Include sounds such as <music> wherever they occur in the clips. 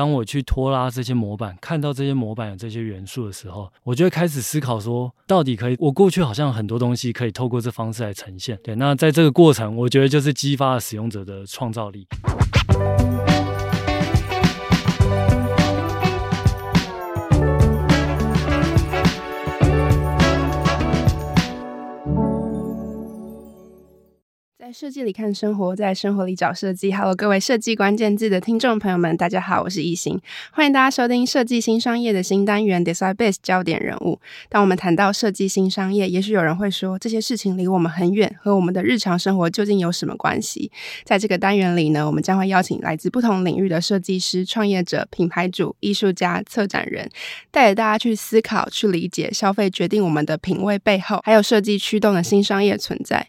当我去拖拉这些模板，看到这些模板有这些元素的时候，我就会开始思考说，到底可以，我过去好像很多东西可以透过这方式来呈现。对，那在这个过程，我觉得就是激发了使用者的创造力。在设计里看生活，在生活里找设计。Hello，各位设计关键字的听众朋友们，大家好，我是易行，欢迎大家收听设计新商业的新单元 Decide Base 焦点人物。当我们谈到设计新商业，也许有人会说，这些事情离我们很远，和我们的日常生活究竟有什么关系？在这个单元里呢，我们将会邀请来自不同领域的设计师、创业者、品牌主、艺术家、策展人，带着大家去思考、去理解消费决定我们的品味背后，还有设计驱动的新商业存在。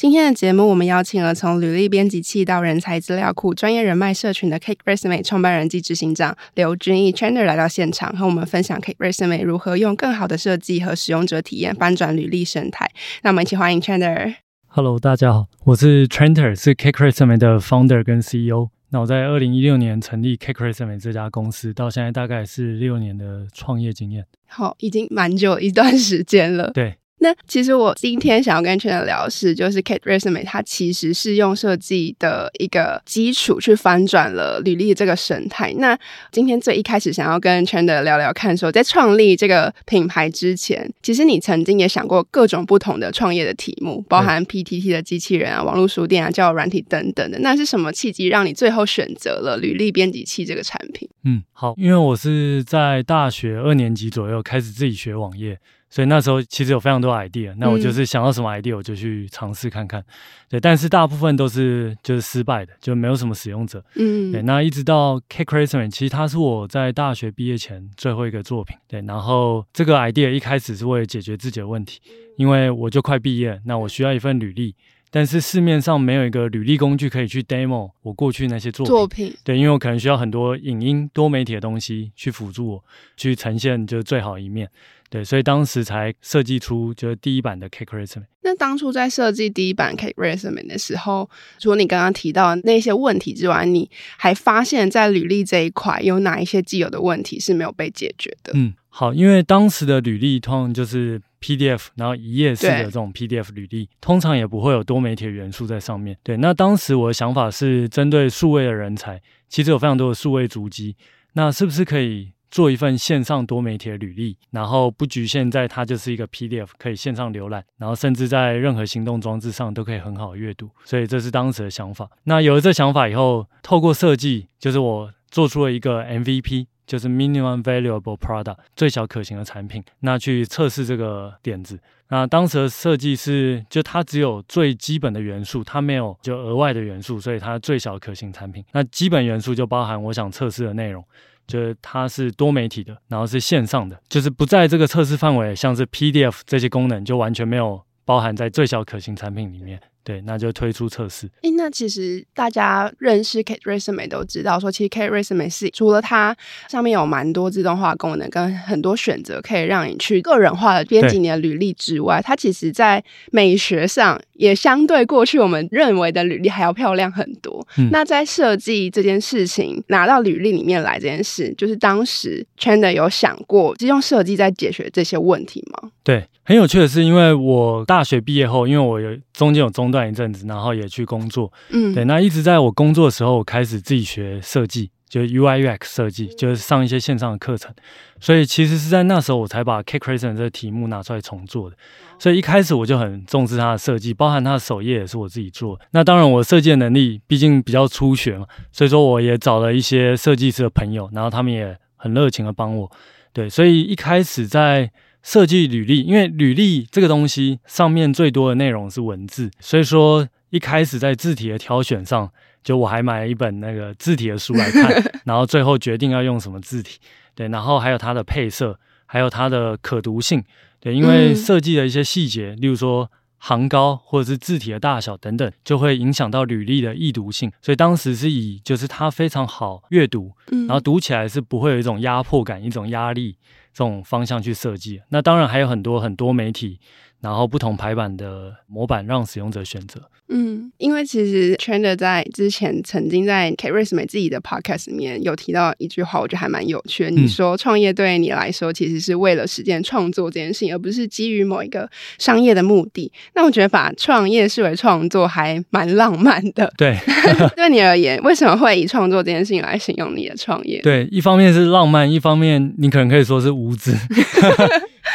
今天的节目，我们邀请了从履历编辑器到人才资料库、专业人脉社群的 Cake Resume 创办人及执行长刘君毅 Chandler 来到现场，和我们分享 Cake Resume 如何用更好的设计和使用者体验翻转履历生态。那我们一起欢迎 Chandler。Hello，大家好，我是 Chandler，是 Cake Resume 的 Founder 跟 CEO。那我在二零一六年成立 Cake Resume 这家公司，到现在大概是六年的创业经验。好，已经蛮久一段时间了。对。那其实我今天想要跟聊的是，就是 Kate Resume 它其实是用设计的一个基础去翻转了履历这个生态。那今天最一开始想要跟 Chandler 聊聊看，说在创立这个品牌之前，其实你曾经也想过各种不同的创业的题目，包含 PTT 的机器人啊、网络书店啊、交友软体等等的。那是什么契机让你最后选择了履历编辑器这个产品？嗯，好，因为我是在大学二年级左右开始自己学网页。所以那时候其实有非常多 idea，那我就是想到什么 idea 我就去尝试看看，对，但是大部分都是就是失败的，就没有什么使用者，嗯，对，那一直到 Cake Resume，其实它是我在大学毕业前最后一个作品，对，然后这个 idea 一开始是为了解决自己的问题，因为我就快毕业，那我需要一份履历，但是市面上没有一个履历工具可以去 demo 我过去那些作品，作品，对，因为我可能需要很多影音多媒体的东西去辅助我去呈现就是最好一面。对，所以当时才设计出就是第一版的 Cake Resume。那当初在设计第一版 Cake Resume 的时候，除了你刚刚提到的那些问题之外，你还发现，在履历这一块有哪一些既有的问题是没有被解决的？嗯，好，因为当时的履历通常就是 PDF，然后一页式的这种 PDF 履历，通常也不会有多媒体的元素在上面。对，那当时我的想法是针对数位的人才，其实有非常多的数位足迹，那是不是可以？做一份线上多媒体的履历，然后不局限在它就是一个 PDF，可以线上浏览，然后甚至在任何行动装置上都可以很好阅读。所以这是当时的想法。那有了这想法以后，透过设计，就是我做出了一个 MVP，就是 Minimum Valuable Product，最小可行的产品。那去测试这个点子。那当时的设计是，就它只有最基本的元素，它没有就额外的元素，所以它最小可行产品。那基本元素就包含我想测试的内容。就是它是多媒体的，然后是线上的，就是不在这个测试范围，像是 PDF 这些功能就完全没有包含在最小可行产品里面。对，那就推出测试。诶，那其实大家认识 Kate Resume 都知道，说其实 Kate Resume 是除了它上面有蛮多自动化功能跟很多选择，可以让你去个人化的编辑你的履历之外，它其实在美学上也相对过去我们认为的履历还要漂亮很多。嗯、那在设计这件事情拿到履历里面来这件事，就是当时 Chandler 有想过，是用设计在解决这些问题吗？对。很有趣的是，因为我大学毕业后，因为我有中间有中断一阵子，然后也去工作，嗯，对，那一直在我工作的时候，我开始自己学设计，就是 UI UX 设计，就是上一些线上的课程，所以其实是在那时候我才把 Resume 这个题目拿出来重做的。所以一开始我就很重视它的设计，包含它的首页也是我自己做的。那当然，我设计的能力毕竟比较初学嘛，所以说我也找了一些设计师的朋友，然后他们也很热情的帮我。对，所以一开始在设计履历，因为履历这个东西上面最多的内容是文字，所以说一开始在字体的挑选上，就我还买了一本那个字体的书来看，<laughs> 然后最后决定要用什么字体。对，然后还有它的配色，还有它的可读性。对，因为设计的一些细节，例如说行高或者是字体的大小等等，就会影响到履历的易读性。所以当时是以就是它非常好阅读，然后读起来是不会有一种压迫感、一种压力。这种方向去设计，那当然还有很多很多媒体然后不同排版的模板让使用者选择。嗯，因为其实 Chandler 在之前曾经在 Kate Race 自己的 podcast 里面有提到一句话，我觉得还蛮有趣的。你说创业对你来说其实是为了实践创作这件事情，而不是基于某一个商业的目的。那我觉得把创业视为创作还蛮浪漫的。对，<laughs> 对你而言，为什么会以创作这件事情来形容你的创业？对，一方面是浪漫，一方面你可能可以说是无知。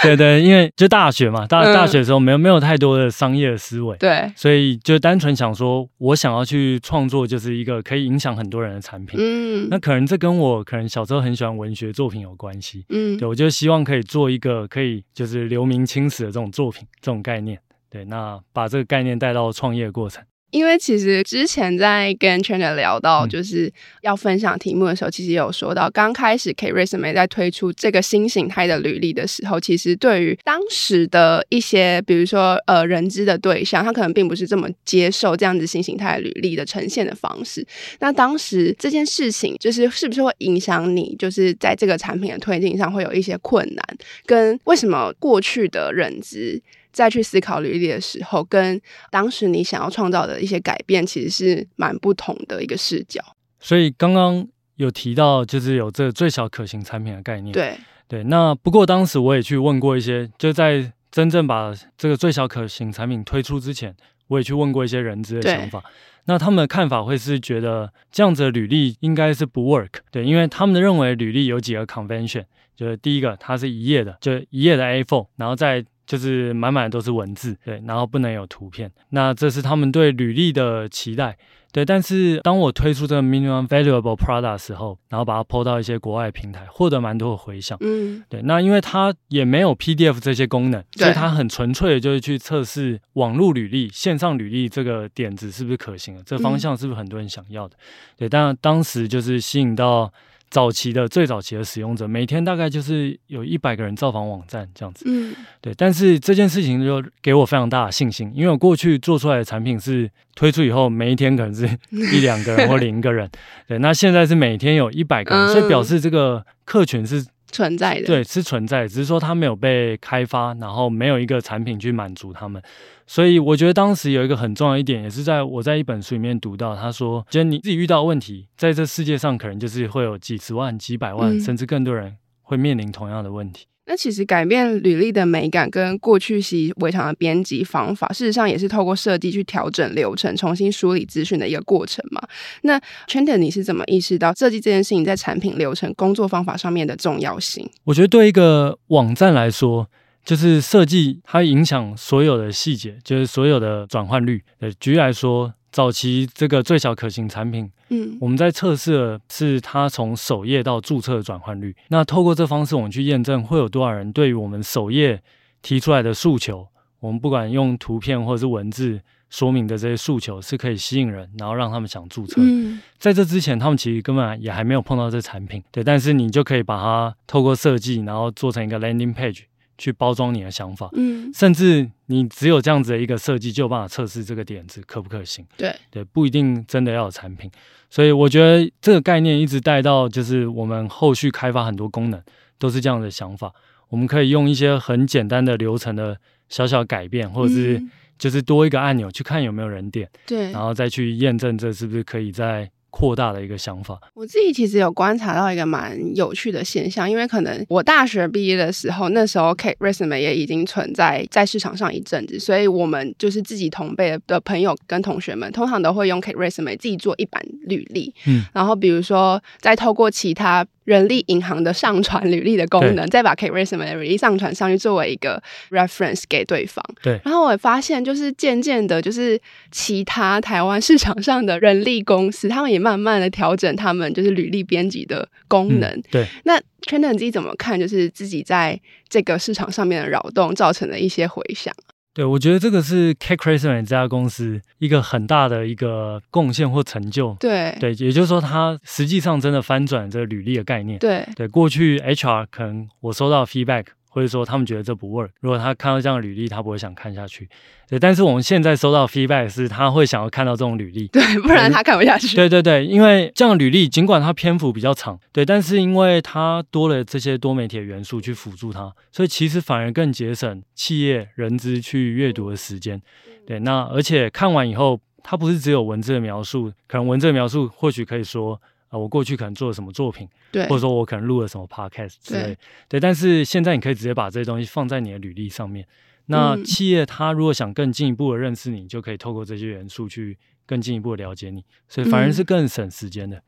对对，因为就大学嘛，大大学的时候没有没有太多的商业的思维，对，所以就单纯想说，我想要去创作，就是一个可以影响很多人的产品。嗯，那可能这跟我可能小时候很喜欢文学作品有关系。嗯，对，我就希望可以做一个可以就是留名青史的这种作品，这种概念。对，那把这个概念带到创业过程。因为其实之前在跟 Chandler 聊到就是要分享题目的时候，嗯、其实有说到，刚开始 KResume 在推出这个新形态的履历的时候，其实对于当时的一些，比如说呃人资的对象，他可能并不是这么接受这样子新形态履历的呈现的方式。那当时这件事情，就是是不是会影响你，就是在这个产品的推进上会有一些困难？跟为什么过去的人资？再去思考履历的时候，跟当时你想要创造的一些改变，其实是蛮不同的一个视角。所以刚刚有提到，就是有这个最小可行产品的概念。对对，那不过当时我也去问过一些，就在真正把这个最小可行产品推出之前，我也去问过一些人资的想法。那他们的看法会是觉得这样子的履历应该是不 work。对，因为他们的认为履历有几个 convention，就是第一个它是一页的，就一页的 A4，然后再。就是满满的都是文字，对，然后不能有图片。那这是他们对履历的期待，对。但是当我推出这个 minimum valuable product 的时候，然后把它 po 到一些国外平台，获得蛮多的回响。嗯，对。那因为它也没有 PDF 这些功能，所以它很纯粹的就是去测试网络履历、线上履历这个点子是不是可行的，这方向是不是很多人想要的？对。但当时就是吸引到。早期的最早期的使用者，每天大概就是有一百个人造访网站这样子，嗯，对。但是这件事情就给我非常大的信心，因为我过去做出来的产品是推出以后，每一天可能是一两个人或零个人，对。那现在是每天有一百个人，所以表示这个客群是存在的，对，是存在的，只是说它没有被开发，然后没有一个产品去满足他们。所以我觉得当时有一个很重要一点，也是在我在一本书里面读到，他说，就是你自己遇到问题，在这世界上可能就是会有几十万、几百万，甚至更多人会面临同样的问题。那其实改变履历的美感跟过去习以为常的编辑方法，事实上也是透过设计去调整流程、重新梳理资讯的一个过程嘛。那 Chandler，你是怎么意识到设计这件事情在产品流程、工作方法上面的重要性？我觉得对一个网站来说。就是设计，它影响所有的细节，就是所有的转换率。呃，举例来说，早期这个最小可行产品，嗯，我们在测试的是它从首页到注册的转换率。那透过这方式，我们去验证会有多少人对于我们首页提出来的诉求，我们不管用图片或者是文字说明的这些诉求是可以吸引人，然后让他们想注册。嗯，在这之前，他们其实根本也还没有碰到这产品，对。但是你就可以把它透过设计，然后做成一个 landing page。去包装你的想法，嗯，甚至你只有这样子的一个设计，就有办法测试这个点子可不可行。对对，不一定真的要有产品。所以我觉得这个概念一直带到，就是我们后续开发很多功能都是这样的想法。我们可以用一些很简单的流程的小小改变，或者是就是多一个按钮去看有没有人点，对，然后再去验证这是不是可以在。扩大的一个想法，我自己其实有观察到一个蛮有趣的现象，因为可能我大学毕业的时候，那时候 Kate Resume 也已经存在在市场上一阵子，所以我们就是自己同辈的朋友跟同学们，通常都会用 Kate Resume 自己做一版履历，嗯，然后比如说再透过其他。人力银行的上传履历的功能，再把 KateResume 的履历上传上去，作为一个 reference 给对方。对，然后我也发现，就是渐渐的，就是其他台湾市场上的人力公司，他们也慢慢的调整他们就是履历编辑的功能。嗯、对，那 Chandler 自己怎么看？就是自己在这个市场上面的扰动，造成的一些回响。对，我觉得这个是 KateResume 这家公司一个很大的一个贡献或成就。对对，也就是说，它实际上真的翻转这个履历的概念。对对，过去 HR 可能我收到 feedback 或者说他们觉得这不 work。如果他看到这样的履历，他不会想看下去。对，但是我们现在收到 feedback 是，他会想要看到这种履历，对，不然他看不下去。对对对，因为这样的履历尽管它篇幅比较长，对，但是因为它多了这些多媒体的元素去辅助它，所以其实反而更节省企业人资去阅读的时间。对，那而且看完以后，它不是只有文字的描述，可能文字的描述或许可以说。啊，我过去可能做了什么作品，对，或者说我可能录了什么 podcast 之类，对，对，但是现在你可以直接把这些东西放在你的履历上面。那企业它如果想更进一步的认识你，就可以透过这些元素去更进一步的了解你，所以反而是更省时间的。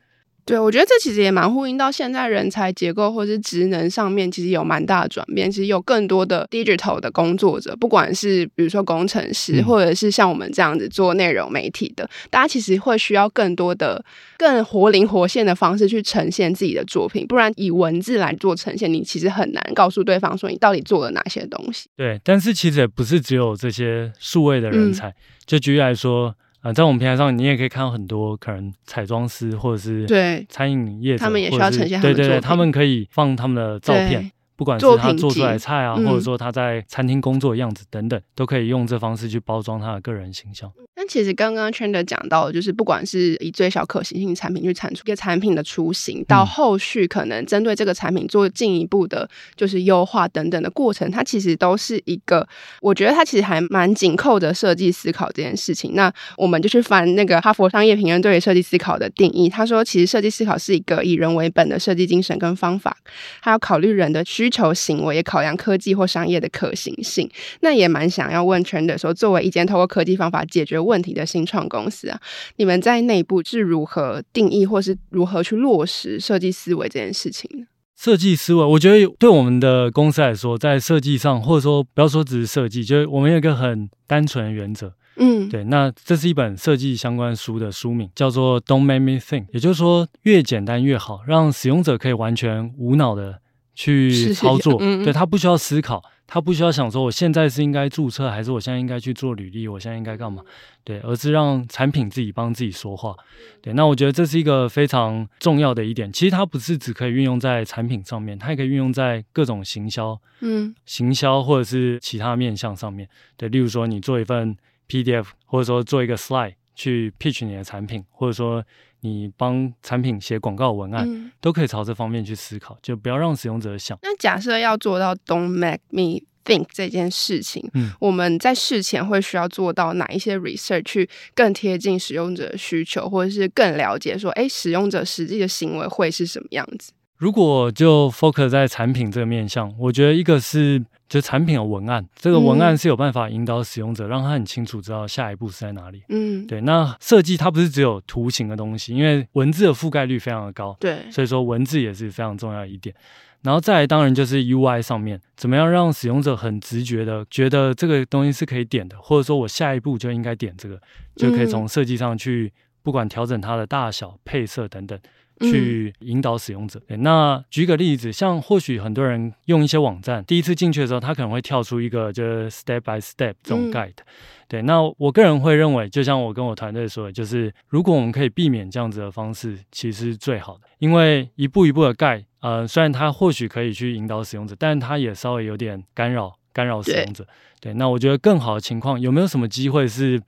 对，我觉得这其实也蛮呼应到现在人才结构或是职能上面，其实有蛮大的转变。其实有更多的 digital 的工作者，不管是比如说工程师，或者是像我们这样子做内容媒体的，嗯、大家其实会需要更多的、更活灵活现的方式去呈现自己的作品。不然以文字来做呈现，你其实很难告诉对方说你到底做了哪些东西。对，但是其实也不是只有这些数位的人才，嗯、就举例来说。啊，在我们平台上，你也可以看到很多可能彩妆师或者是对餐饮业者，他们也需要呈现。对对对，他们可以放他们的照片。不管是他做出来菜啊，或者说他在餐厅工作的样子等等，嗯，都可以用这方式去包装他的个人形象。那其实刚刚 Chandler 讲到的，就是不管是以最小可行性产品去产出一个产品的雏形，到后续可能针对这个产品做进一步的，就是优化等等的过程，它其实都是一个，我觉得它其实还蛮紧扣着设计思考这件事情。那我们就去翻那个哈佛商业评论对于设计思考的定义，他说，其实设计思考是一个以人为本的设计精神跟方法，还要考虑人的需。需求行为也考量科技或商业的可行性，那也蛮想要问 Chandler 说，作为一间透过科技方法解决问题的新创公司啊，你们在内部是如何定义或是如何去落实设计思维这件事情呢？设计思维，我觉得对我们的公司来说，在设计上，或者说不要说只是设计，就是我们有一个很单纯的原则，嗯，对。那这是一本设计相关书的书名，叫做 Don't Make Me Think，也就是说越简单越好，让使用者可以完全无脑的。去操作，嗯嗯，对，他不需要思考，他不需要想说我现在是应该注册，还是我现在应该去做履历，我现在应该干嘛？对，而是让产品自己帮自己说话。对，那我觉得这是一个非常重要的一点。其实它不是只可以运用在产品上面，它也可以运用在各种行销，嗯，行销或者是其他面向上面。对，例如说你做一份 PDF，或者说做一个 slide 去 pitch 你的产品，或者说。你帮产品写广告文案，嗯，都可以朝这方面去思考，就不要让使用者想。那假设要做到 Don't make me think 这件事情，嗯，我们在事前会需要做到哪一些 research 去更贴近使用者的需求，或者是更了解说，哎，使用者实际的行为会是什么样子？如果就 focus 在产品这个面向，我觉得一个是。就产品的文案，这个文案是有办法引导使用者，让他很清楚知道下一步是在哪里。嗯，对。那设计它不是只有图形的东西，因为文字的覆盖率非常的高。对，所以说文字也是非常重要一点。然后再来，当然就是 UI 上面，怎么样让使用者很直觉的觉得这个东西是可以点的，或者说我下一步就应该点这个，就可以从设计上去不管调整它的大小、配色等等。去引导使用者。对，那举个例子，像或许很多人用一些网站，第一次进去的时候，他可能会跳出一个就是 step by step 这种 guide。对，那我个人会认为，就像我跟我团队说的，就是如果我们可以避免这样子的方式，其实是最好的。因为一步一步的 guide，呃，虽然它或许可以去引导使用者，但它也稍微有点干扰干扰使用者。对，那我觉得更好的情况，有没有什么机会是？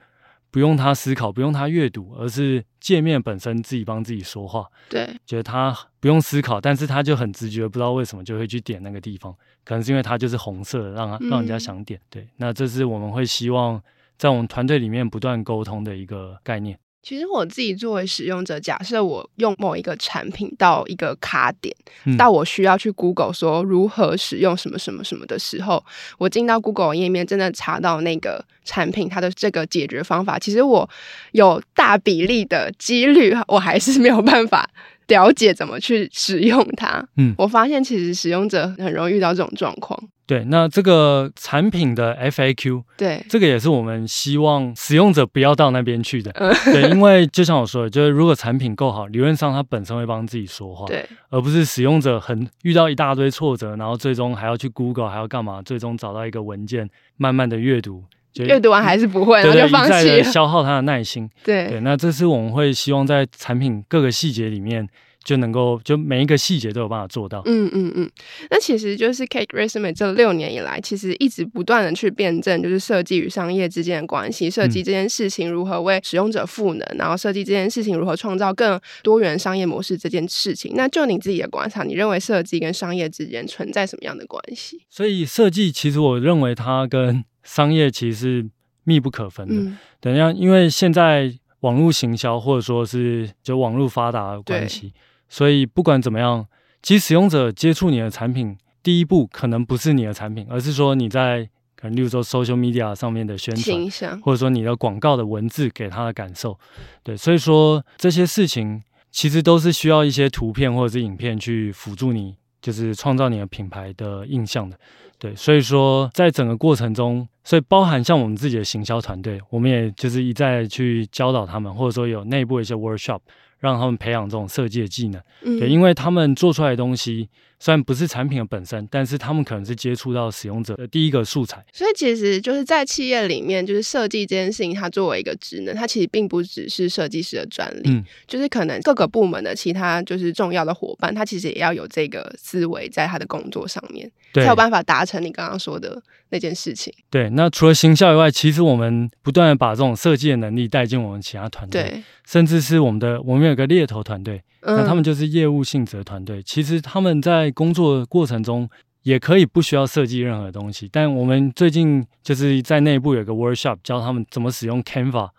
不用他思考，不用他阅读，而是界面本身自己帮自己说话。对，觉得他不用思考，但是他就很直觉，不知道为什么就会去点那个地方，可能是因为它就是红色的，让他让人家想点。对，那这是我们会希望在我们团队里面不断沟通的一个概念。其实我自己作为使用者，假设我用某一个产品到一个卡点，嗯、到我需要去 Google 说如何使用什么什么什么的时候，我进到 Google 页面，真的查到那个产品它的这个解决方法，其实我有大比例的几率，我还是没有办法了解怎么去使用它。嗯，我发现其实使用者很容易遇到这种状况。对，那这个产品的 FAQ，对，这个也是我们希望使用者不要到那边去的。嗯、<laughs> 对，因为就像我说的，就是如果产品够好，理论上它本身会帮自己说话，对，而不是使用者很遇到一大堆挫折，然后最终还要去 Google，还要干嘛？最终找到一个文件，慢慢的阅读，就阅读完还是不会，对，然后就放弃了，一再的消耗他的耐心。对，对，那这是我们会希望在产品各个细节里面。就能够就每一个细节都有办法做到。嗯嗯嗯。那其实就是 Cake Resume 这六年以来，其实一直不断的去辩证，就是设计与商业之间的关系，设计这件事情如何为使用者赋能，嗯、然后设计这件事情如何创造更多元商业模式这件事情。那就你自己的观察，你认为设计跟商业之间存在什么样的关系？所以设计其实我认为它跟商业其实是密不可分的。嗯、等一下，因为现在网络行销或者说是就网络发达的关系。所以不管怎么样，其实使用者接触你的产品，第一步可能不是你的产品，而是说你在可能例如说 social media 上面的宣传，或者说你的广告的文字给他的感受。对，所以说这些事情其实都是需要一些图片或者是影片去辅助你，就是创造你的品牌的印象的。对，所以说在整个过程中，所以包含像我们自己的行销团队，我们也就是一再去教导他们，或者说有内部的一些 workshop。让他们培养这种设计的技能，嗯、对，因为他们做出来的东西虽然不是产品的本身，但是他们可能是接触到使用者的第一个素材。所以其实就是在企业里面，就是设计这件事情，它作为一个职能，它其实并不只是设计师的专利，嗯、就是可能各个部门的其他就是重要的伙伴，他其实也要有这个思维在他的工作上面，才有办法达成你刚刚说的那件事情。对，那除了行销以外，其实我们不断的把这种设计的能力带进我们其他团队。对甚至是我们的，我们有个猎头团队，那他们就是业务性质的团队。嗯、其实他们在工作过程中也可以不需要设计任何东西，但我们最近就是在内部有个 workshop 教他们怎么使用 Canva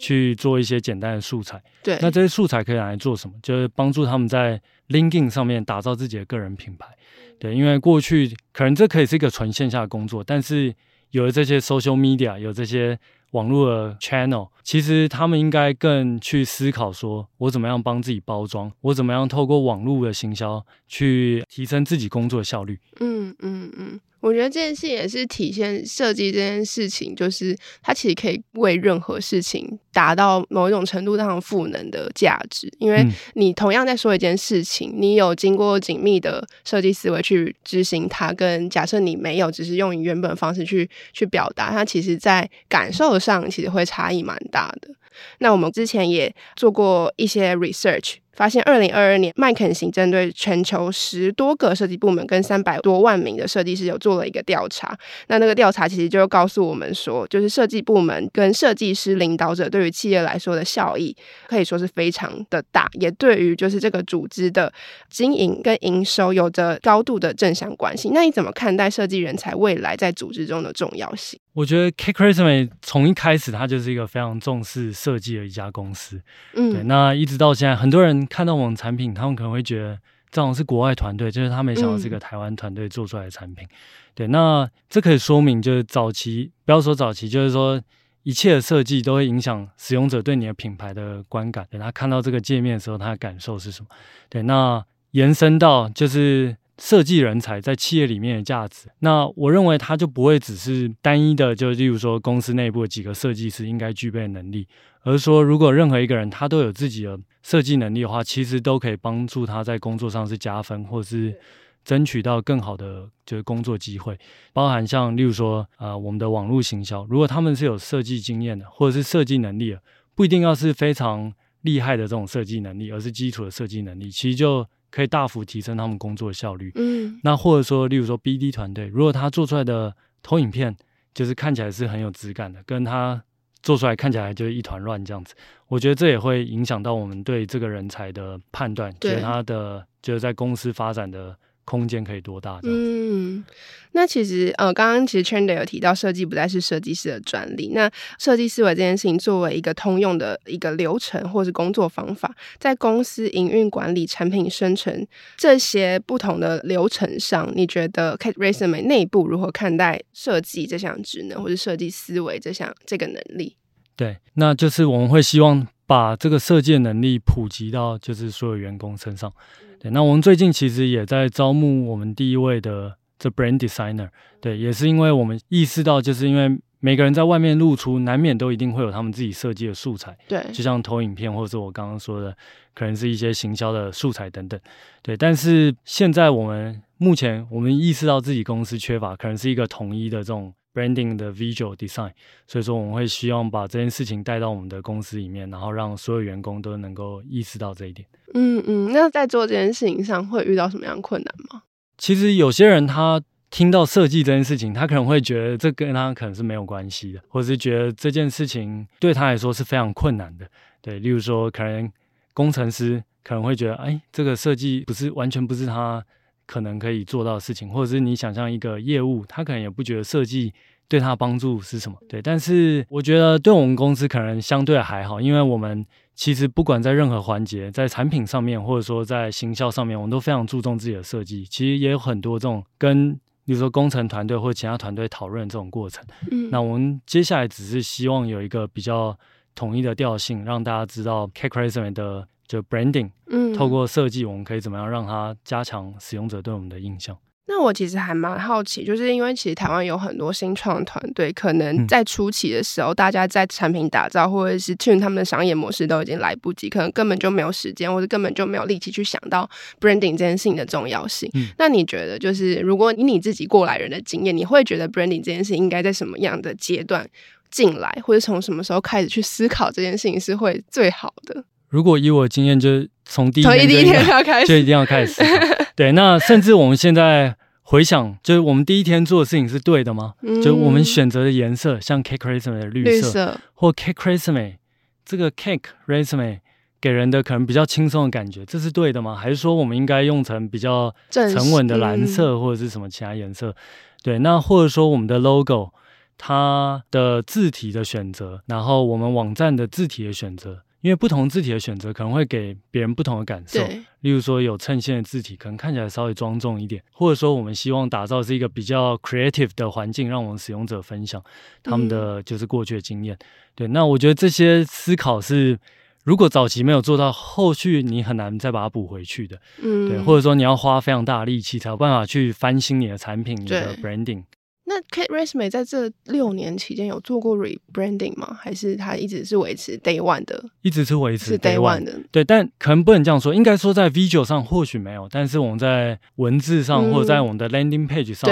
去做一些简单的素材。对，那这些素材可以拿来做什么？就是帮助他们在 LinkedIn 上面打造自己的个人品牌。对，因为过去可能这可以是一个纯线下的工作，但是有了这些 social media，有这些。网络的 channel，其实他们应该更去思考说，我怎么样帮自己包装，我怎么样透过网络的行销去提升自己工作的效率。嗯嗯嗯。我觉得这件事也是体现设计这件事情，就是它其实可以为任何事情达到某一种程度上赋能的价值。因为你同样在说一件事情，你有经过紧密的设计思维去执行它，跟假设你没有，只是用你原本方式去去表达，它其实在感受上其实会差异蛮大的。那我们之前也做过一些 research。发现，二零二二年麦肯锡针对全球十多个设计部门跟三百多万名的设计师有做了一个调查。那那个调查其实就告诉我们说，就是设计部门跟设计师领导者对于企业来说的效益可以说是非常的大，也对于就是这个组织的经营跟营收有着高度的正相关性。那你怎么看待设计人才未来在组织中的重要性？我觉得 Cake Resume 从一开始它就是一个非常重视设计的一家公司，嗯，对，那一直到现在，很多人看到我们产品，他们可能会觉得这种是国外团队，就是他没想到是一个台湾团队做出来的产品，嗯、对，那这可以说明就是早期，不要说早期，就是说一切的设计都会影响使用者对你的品牌的观感，对，他看到这个界面的时候，他的感受是什么？对，那延伸到就是。设计人才在企业里面的价值，那我认为他就不会只是单一的，就例如说公司内部的几个设计师应该具备的能力，而是说如果任何一个人他都有自己的设计能力的话，其实都可以帮助他在工作上是加分，或是争取到更好的就是工作机会。包含像例如说呃我们的网络行销，如果他们是有设计经验的，或者是设计能力的，不一定要是非常厉害的这种设计能力，而是基础的设计能力，其实就。可以大幅提升他们工作的效率。嗯，那或者说，例如说 BD 团队，如果他做出来的投影片就是看起来是很有质感的，跟他做出来看起来就是一团乱这样子，我觉得这也会影响到我们对这个人才的判断，觉得他的就是在公司发展的。空间可以多大？嗯，那其实呃，刚刚其实 Chandler 有提到，设计不再是设计师的专利。那设计思维这件事情，作为一个通用的一个流程或是工作方法，在公司营运管理、产品生成这些不同的流程上，你觉得 Cake Resume 内部如何看待设计这项职能，或是设计思维这项这个能力？对，那就是我们会希望把这个设计能力普及到就是所有员工身上。对，那我们最近其实也在招募我们第一位的这 brand designer。对，也是因为我们意识到，就是因为每个人在外面露出，难免都一定会有他们自己设计的素材。对，就像投影片，或者是我刚刚说的，可能是一些行销的素材等等。对，但是现在我们目前我们意识到自己公司缺乏，可能是一个统一的这种 branding 的 visual design，所以说我们会希望把这件事情带到我们的公司里面，然后让所有员工都能够意识到这一点。嗯嗯，那在做这件事情上会遇到什么样困难吗？其实有些人他听到设计这件事情，他可能会觉得这跟他可能是没有关系的，或者是觉得这件事情对他来说是非常困难的。对，例如说可能工程师可能会觉得，哎，这个设计不是完全不是他。可能可以做到的事情，或者是你想象一个业务，他可能也不觉得设计对他帮助是什么。对，但是我觉得对我们公司可能相对还好，因为我们其实不管在任何环节，在产品上面，或者说在行销上面，我们都非常注重自己的设计。其实也有很多这种跟，比如说工程团队或者其他团队讨论这种过程。嗯，那我们接下来只是希望有一个比较统一的调性，让大家知道 Cake Resume 的。就 branding，嗯，透过设计，我们可以怎么样让它加强使用者对我们的印象？那我其实还蛮好奇，就是因为其实台湾有很多新创团队，可能在初期的时候，嗯、大家在产品打造或者是 tune 他们的商业模式都已经来不及，可能根本就没有时间，或者根本就没有力气去想到 branding 这件事情的重要性。嗯、那你觉得，就是如果以你自己过来人的经验，你会觉得 branding 这件事情应该在什么样的阶段进来，或者从什么时候开始去思考这件事情是会最好的？如果以我经验，就是从第一天第一定要开始，就一定要开始。<laughs> 对，那甚至我们现在回想，就是我们第一天做的事情是对的吗？嗯、就我们选择的颜色，像 Cake Resume 的绿色，绿色或 Cake Resume 这个 Cake Resume 给人的可能比较轻松的感觉，这是对的吗？还是说我们应该用成比较沉稳的蓝色，或者是什么其他颜色？对，那或者说我们的 logo 它的字体的选择，然后我们网站的字体的选择。因为不同字体的选择可能会给别人不同的感受，对例如说有衬线的字体可能看起来稍微庄重一点，或者说我们希望打造是一个比较 creative 的环境，让我们使用者分享他们的就是过去的经验。嗯、对，那我觉得这些思考是，如果早期没有做到，后续你很难再把它补回去的。嗯，对，或者说你要花非常大的力气才有办法去翻新你的产品，你的 branding。那 Kate Resume 在这六年期间有做过 rebranding 吗？还是它一直是维持 Day One 的？一直是维持 Day One 的。对，但可能不能这样说，应该说在 Visual 上或许没有，但是我们在文字上、嗯、或者在我们的 Landing Page 上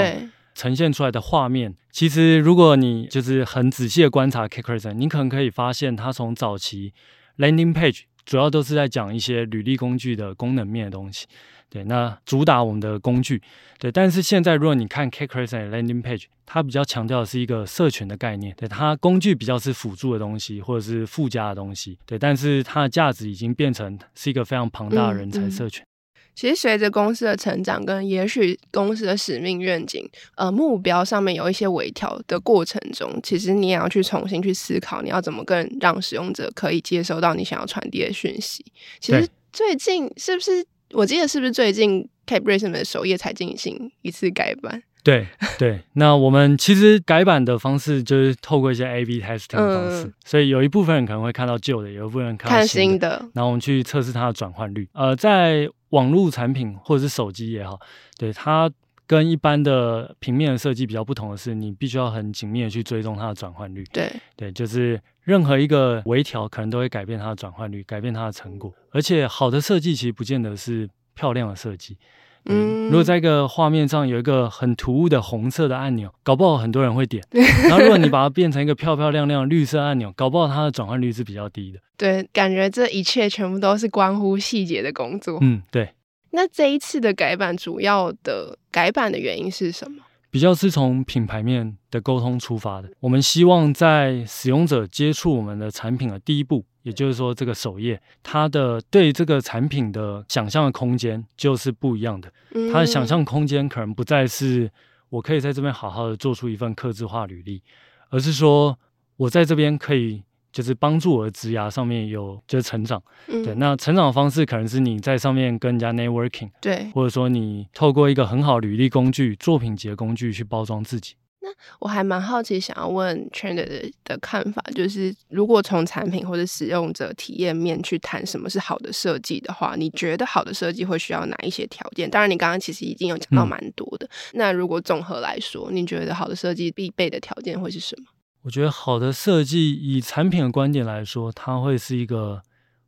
呈现出来的画面，其实如果你就是很仔细的观察 Kate Resume，你可能可以发现它从早期 Landing Page 主要都是在讲一些履历工具的功能面的东西。对，那主打我们的工具，对，但是现在如果你看 Resume Landing Page，它比较强调的是一个社群的概念，对，它工具比较是辅助的东西或者是附加的东西，对，但是它的价值已经变成是一个非常庞大的人才社群。嗯嗯、其实随着公司的成长跟也许公司的使命愿景，呃，目标上面有一些微调的过程中，其实你也要去重新去思考，你要怎么更让使用者可以接收到你想要传递的讯息。其实最近是不是？我记得是不是最近 Cape Breton 的首页才进行一次改版？对对，那我们其实改版的方式就是透过一些 A/B testing 的方式，嗯、所以有一部分人可能会看到旧的，有一部分人看到新的，新的然后我们去测试它的转换率。呃，在网络产品或者是手机也好，对它。跟一般的平面的设计比较不同的是，你必须要很紧密的去追踪它的转换率。对对，就是任何一个微调可能都会改变它的转换率，改变它的成果。而且好的设计其实不见得是漂亮的设计。嗯，如果在一个画面上有一个很突兀的红色的按钮，搞不好很多人会点。<laughs> 然后如果你把它变成一个漂漂亮亮的绿色按钮，搞不好它的转换率是比较低的。对，感觉这一切全部都是关乎细节的工作。嗯，对。那这一次的改版主要的改版的原因是什么？比较是从品牌面的沟通出发的。我们希望在使用者接触我们的产品的第一步，也就是说这个首页，它的对这个产品的想象的空间就是不一样的。它的想象空间可能不再是我可以在这边好好的做出一份客制化履历，而是说我在这边可以。就是帮助我的职涯上面有就是成长，嗯、对，那成长的方式可能是你在上面跟人家 networking，对，或者说你透过一个很好履历工具、作品集的工具去包装自己。那我还蛮好奇，想要问 Chandler 的的看法，就是如果从产品或者使用者体验面去谈什么是好的设计的话，你觉得好的设计会需要哪一些条件？当然，你刚刚其实已经有讲到蛮多的。嗯、那如果综合来说，你觉得好的设计必备的条件会是什么？我觉得好的设计，以产品的观点来说，它会是一个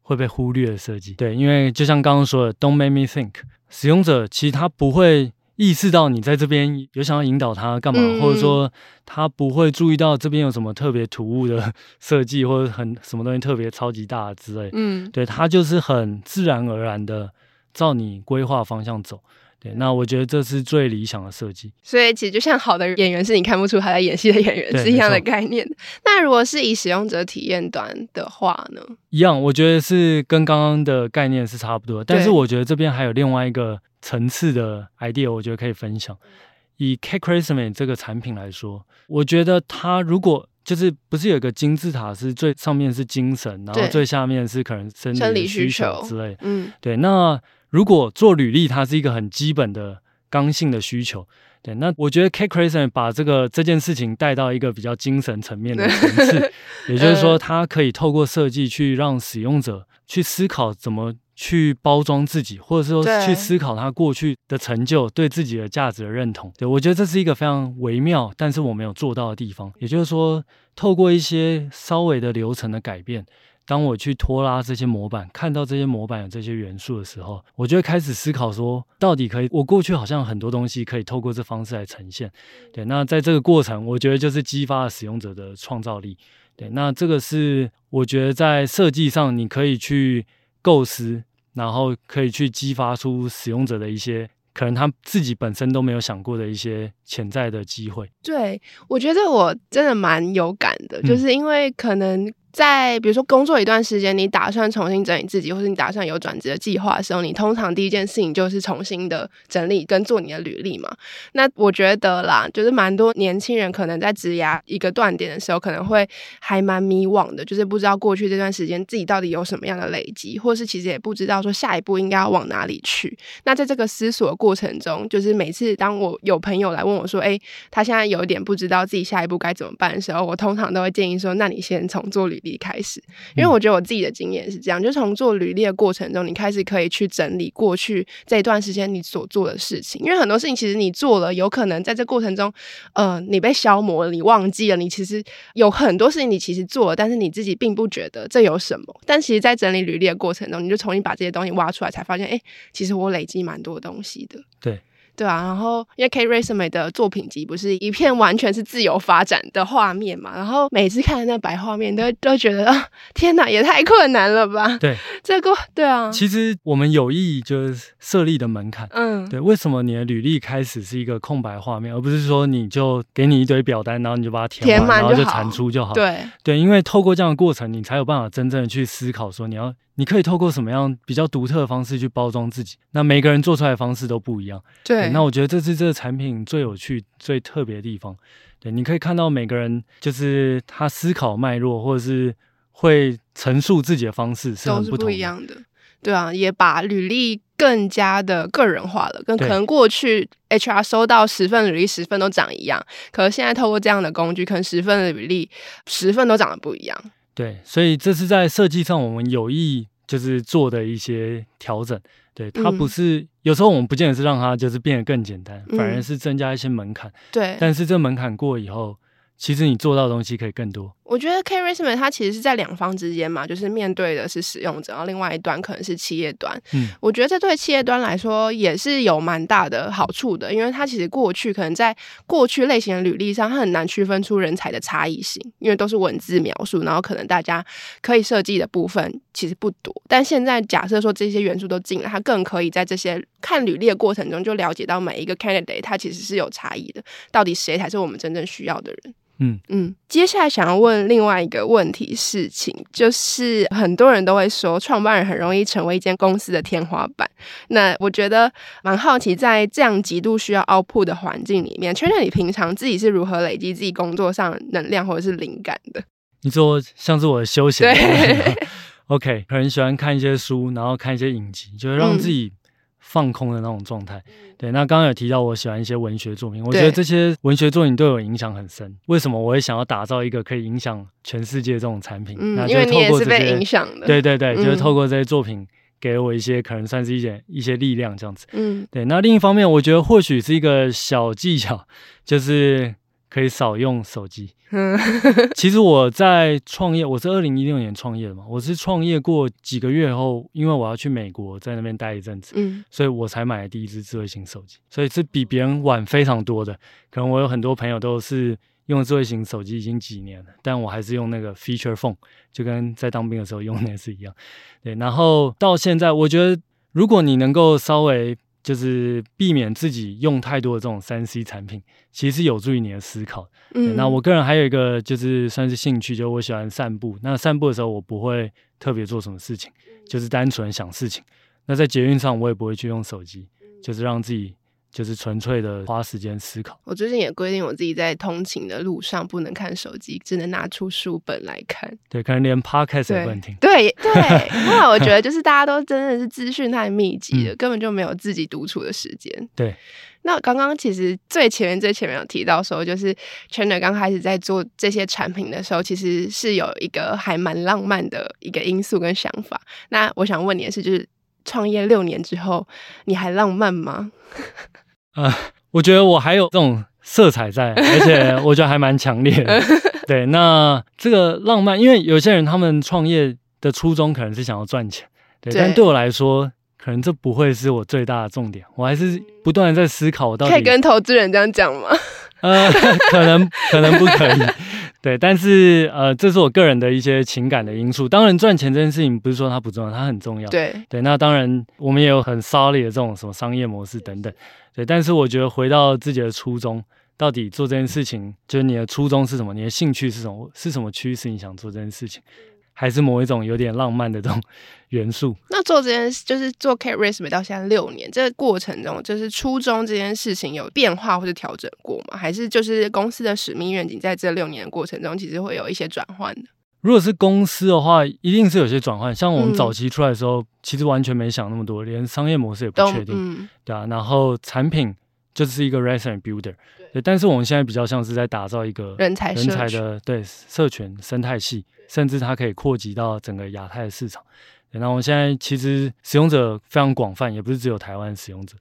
会被忽略的设计。对，因为就像刚刚说的，Don't make me think，使用者其实他不会意识到你在这边有想要引导他干嘛，嗯、或者说他不会注意到这边有什么特别突兀的 <laughs> 设计，或者很什么东西特别超级大之类。嗯，对，他就是很自然而然的照你规划方向走。对，那我觉得这是最理想的设计。所以其实就像好的演员是你看不出他在演戏的演员是一样的概念。那如果是以使用者体验端的话呢？一样，我觉得是跟刚刚的概念是差不多。但是我觉得这边还有另外一个层次的 idea，我觉得可以分享。以 Cake Resume 这个产品来说，我觉得它如果就是不是有一个金字塔，是最上面是精神，然后最下面是可能生理需求之类。嗯，对，那。如果做履历，它是一个很基本的刚性的需求，对，那我觉得 Cake Resume 把这个这件事情带到一个比较精神层面的层次，<laughs> 也就是说，它可以透过设计去让使用者去思考怎么去包装自己，或者说去思考他过去的成就对自己的价值的认同。对，我觉得这是一个非常微妙，但是我没有做到的地方。也就是说，透过一些稍微的流程的改变。当我去拖拉这些模板，看到这些模板有这些元素的时候，我就会开始思考说，到底可以？我过去好像很多东西可以透过这方式来呈现。对，那在这个过程，我觉得就是激发了使用者的创造力。对，那这个是我觉得在设计上你可以去构思，然后可以去激发出使用者的一些可能他自己本身都没有想过的一些潜在的机会。对，我觉得我真的蛮有感的，就是因为可能。在比如说工作一段时间，你打算重新整理自己，或是你打算有转职的计划的时候，你通常第一件事情就是重新的整理跟做你的履历嘛。那我觉得啦，就是蛮多年轻人可能在职涯一个断点的时候，可能会还蛮迷惘的，就是不知道过去这段时间自己到底有什么样的累积，或是其实也不知道说下一步应该要往哪里去。那在这个思索过程中，就是每次当我有朋友来问我说，诶，他现在有点不知道自己下一步该怎么办的时候，我通常都会建议说，那你先从做履历开始，因为我觉得我自己的经验是这样，就从做履历的过程中，你开始可以去整理过去这一段时间你所做的事情，因为很多事情其实你做了，有可能在这过程中，呃，你被消磨了，你忘记了，你其实有很多事情你其实做了，但是你自己并不觉得这有什么，但其实，在整理履历的过程中，你就重新把这些东西挖出来，才发现，哎，其实我累积蛮多东西的。对。对啊，然后因为 Cake Resume 的作品集不是一片完全是自由发展的画面嘛，然后每次看那白画面都都觉得啊，天哪，也太困难了吧？对，<laughs> 这个对啊。其实我们有意就是设立的门槛，嗯，对，为什么你的履历开始是一个空白画面，而不是说你就给你一堆表单，然后你就把它填满，然后就产出就好？对对，因为透过这样的过程，你才有办法真正的去思考说你要。你可以透过什么样比较独特的方式去包装自己？那每个人做出来的方式都不一样。对，对，那我觉得这是这个产品最有趣、最特别的地方。对，你可以看到每个人就是他思考脉络，或者是会陈述自己的方式是很不同的，都是不一样的。对啊，也把履历更加的个人化了。跟可能过去 HR 收到十份履历，十份都长一样，可是现在透过这样的工具，可能十份的履历，十份都长得不一样。对，所以这是在设计上我们有意。就是做的一些调整，对，它不是、嗯、有时候我们不见得是让它就是变得更简单，反而是增加一些门槛。对，但是这门槛过以后，其实你做到的东西可以更多。我觉得 Cake Resume 它其实是在两方之间嘛，就是面对的是使用者，然后另外一端可能是企业端。嗯，我觉得这对企业端来说也是有蛮大的好处的，因为它其实过去可能在过去类型的履历上，它很难区分出人才的差异性，因为都是文字描述，然后可能大家可以设计的部分其实不多。但现在假设说这些元素都进了，它更可以在这些看履历的过程中就了解到每一个 candidate 它其实是有差异的，到底谁才是我们真正需要的人。嗯嗯，接下来想要问另外一个问题事情，就是很多人都会说，创办人很容易成为一间公司的天花板。那我觉得蛮好奇，在这样极度需要 output 的环境里面，圈圈，你平常自己是如何累积自己工作上能量或者是灵感的？你说像是我的休闲，对，<laughs> OK，很喜欢看一些书，然后看一些影集，就是让自己。放空的那种状态，对。那刚刚有提到我喜欢一些文学作品，我觉得这些文学作品对我影响很深。为什么我会想要打造一个可以影响全世界这种产品？嗯，那就因为你也是被影响的。对对对，就是透过这些作品给我一些可能算是一点一些力量这样子。嗯，对。那另一方面，我觉得或许是一个小技巧，就是可以少用手机。<laughs> 其实我在创业，我是二零一六年创业的嘛，我是创业过几个月后，因为我要去美国，在那边待一阵子，嗯，所以我才买了第一支智慧型手机，所以是比别人晚非常多的。可能我有很多朋友都是用智慧型手机已经几年了，但我还是用那个 feature phone，就跟在当兵的时候用的是一样。对，然后到现在，我觉得如果你能够稍微就是避免自己用太多的这种三 C 产品，其实有助于你的思考。嗯，那我个人还有一个就是算是兴趣，就是我喜欢散步。那散步的时候，我不会特别做什么事情，就是单纯想事情。那在捷运上，我也不会去用手机，就是让自己。就是纯粹的花时间思考。我最近也规定我自己在通勤的路上不能看手机，只能拿出书本来看。对，可能连 podcast 也不能听。对对，<laughs> 因为我觉得就是大家都真的是资讯太密集了，嗯，根本就没有自己独处的时间。对。那刚刚其实最前面最前面有提到说，就是 Chandler 刚开始在做这些产品的时候，其实是有一个还蛮浪漫的一个因素跟想法。那我想问你的是，就是。创业六年之后，你还浪漫吗？啊、呃，我觉得我还有这种色彩在，而且 <laughs> 我觉得还蛮强烈的。<laughs> 对，那这个浪漫，因为有些人他们创业的初衷可能是想要赚钱，对，对，但对我来说，可能这不会是我最大的重点。我还是不断的在思考，我到底可以跟投资人这样讲吗？呃，可能可能不可以。<laughs> 对，但是呃，这是我个人的一些情感的因素。当然，赚钱这件事情不是说它不重要，它很重要。对对，那当然我们也有很 solid 的这种什么商业模式等等。对，但是我觉得回到自己的初衷，到底做这件事情，就是你的初衷是什么？你的兴趣是什么？是什么驱使你想做这件事情？还是某一种有点浪漫的这种 <laughs> 元素。那做这件事，就是做 Kate Race 到现在六年，这个过程中，就是初衷这件事情有变化或者调整过吗？还是就是公司的使命愿景在这六年的过程中，其实会有一些转换的？如果是公司的话，一定是有些转换。像我们早期出来的时候，嗯、其实完全没想那么多，连商业模式也不确定，嗯、对啊。然后产品就是一个 Restaurant Builder，对，但是我们现在比较像是在打造一个人才人才的对社群生态系。甚至它可以扩及到整个亚太的市场。那我们现在其实使用者非常广泛，也不是只有台湾使用者。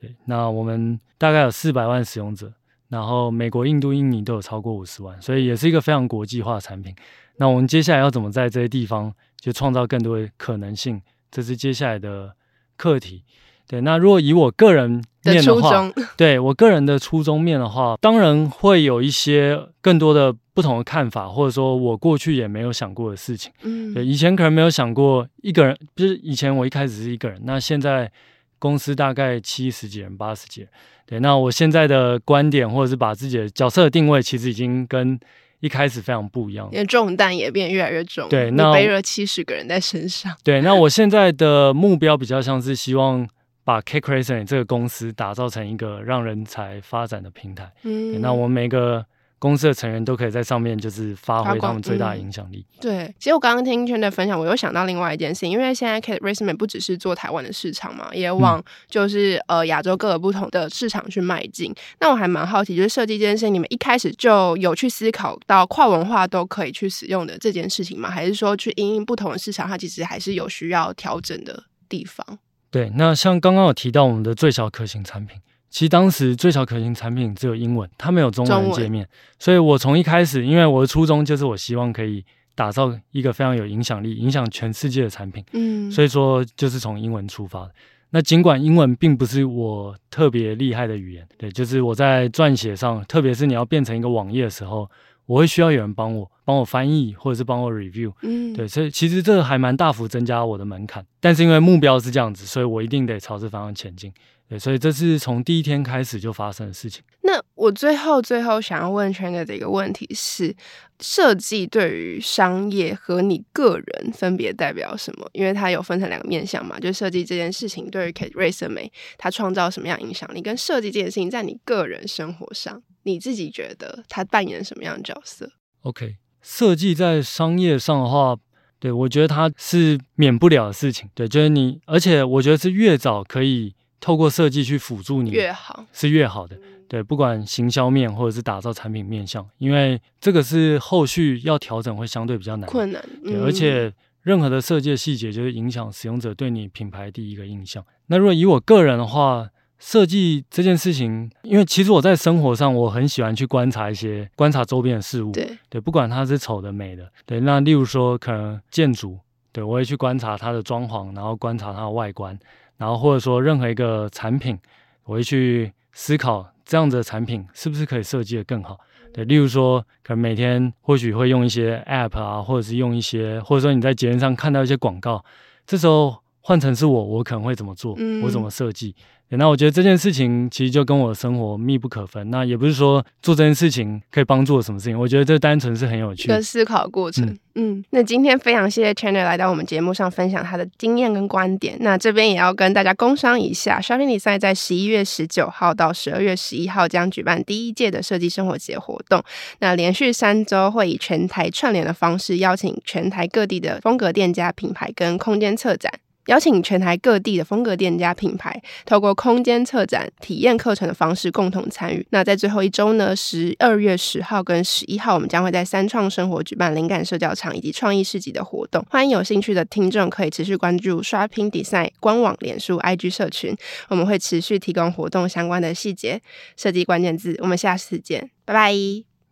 对，那我们大概有四百万使用者，然后美国、印度、印尼都有超过五十万，所以也是一个非常国际化的产品。那我们接下来要怎么在这些地方就创造更多的可能性？这是接下来的课题。对，那如果以我个人面的话，的对我个人的初衷面的话，当然会有一些更多的。不同的看法，或者说我过去也没有想过的事情。嗯，对，以前可能没有想过一个人，就是以前我一开始是一个人，那现在公司大概七十几人、八十几人。对，那我现在的观点或者是把自己的角色的定位，其实已经跟一开始非常不一样。因为重担也变越来越重。对，那背了七十个人在身上。对，那我现在的目标比较像是希望把 CakeRacer 这个公司打造成一个让人才发展的平台。嗯，那我们每个。公司的成员都可以在上面，就是发挥他们最大的影响力。嗯。对，其实我刚刚听 Chandler 分享，我又想到另外一件事情，因为现在 Kate Racer 不只是做台湾的市场嘛，也往就是呃亚洲各个不同的市场去迈进。那我还蛮好奇，就是设计这件事情，你们一开始就有去思考到跨文化都可以去使用的这件事情吗？还是说去因应不同的市场，它其实还是有需要调整的地方？对，那像刚刚有提到我们的最小可行产品。其实当时最小可行产品只有英文，它没有中文界面，所以我从一开始，因为我的初衷就是我希望可以打造一个非常有影响力、影响全世界的产品，嗯，所以说就是从英文出发的。那尽管英文并不是我特别厉害的语言，对，就是我在撰写上，特别是你要变成一个网页的时候，我会需要有人帮我帮我翻译，或者是帮我 review，嗯，对，所以其实这还蛮大幅增加我的门槛。但是因为目标是这样子，所以我一定得朝这方向前进。对，所以这是从第一天开始就发生的事情。那我最后最后想要问 Chandler 的一个问题是：设计对于商业和你个人分别代表什么？因为它有分成两个面向嘛，就设计这件事情对于 Kate Racer 美，它创造什么样影响力？跟设计这件事情在你个人生活上，你自己觉得它扮演什么样的角色？OK，设计在商业上的话，对，我觉得它是免不了的事情。对，就是你，而且我觉得是越早可以。透过设计去辅助你越好，是越好的。对，不管行销面或者是打造产品面向，因为这个是后续要调整会相对比较难，困难。对，而且任何的设计的细节就是影响使用者对你品牌第一个印象。那如果以我个人的话，设计这件事情，因为其实我在生活上，我很喜欢去观察一些观察周边的事物。对对，不管它是丑的、美的。对，那例如说可能建筑，对我会去观察它的装潢，然后观察它的外观，然后或者说任何一个产品，我会去思考这样子的产品是不是可以设计的更好。对，例如说可能每天或许会用一些 App 啊，或者是用一些，或者说你在节目上看到一些广告，这时候换成是我，我可能会怎么做？嗯、我怎么设计？那我觉得这件事情其实就跟我的生活密不可分。那也不是说做这件事情可以帮助我什么事情，我觉得这单纯是很有趣的思考过程。嗯，嗯，那今天非常谢谢 Chandler 来到我们节目上分享他的经验跟观点。那这边也要跟大家工商一下，Shopping Design 在十一月十九号到十二月十一号将举办第一届的设计生活节活动。那连续三周会以全台串联的方式，邀请全台各地的风格店家、品牌跟空间策展。邀请全台各地的风格店家品牌，透过空间策展、体验课程的方式共同参与。那在最后一周呢，十二月十号跟十一号，我们将会在三创生活举办灵感社交场以及创意市集的活动。欢迎有兴趣的听众可以持续关注 Shopping Design 官网、脸书、IG 社群，我们会持续提供活动相关的细节、设计关键字。我们下次见，拜拜，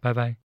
拜拜。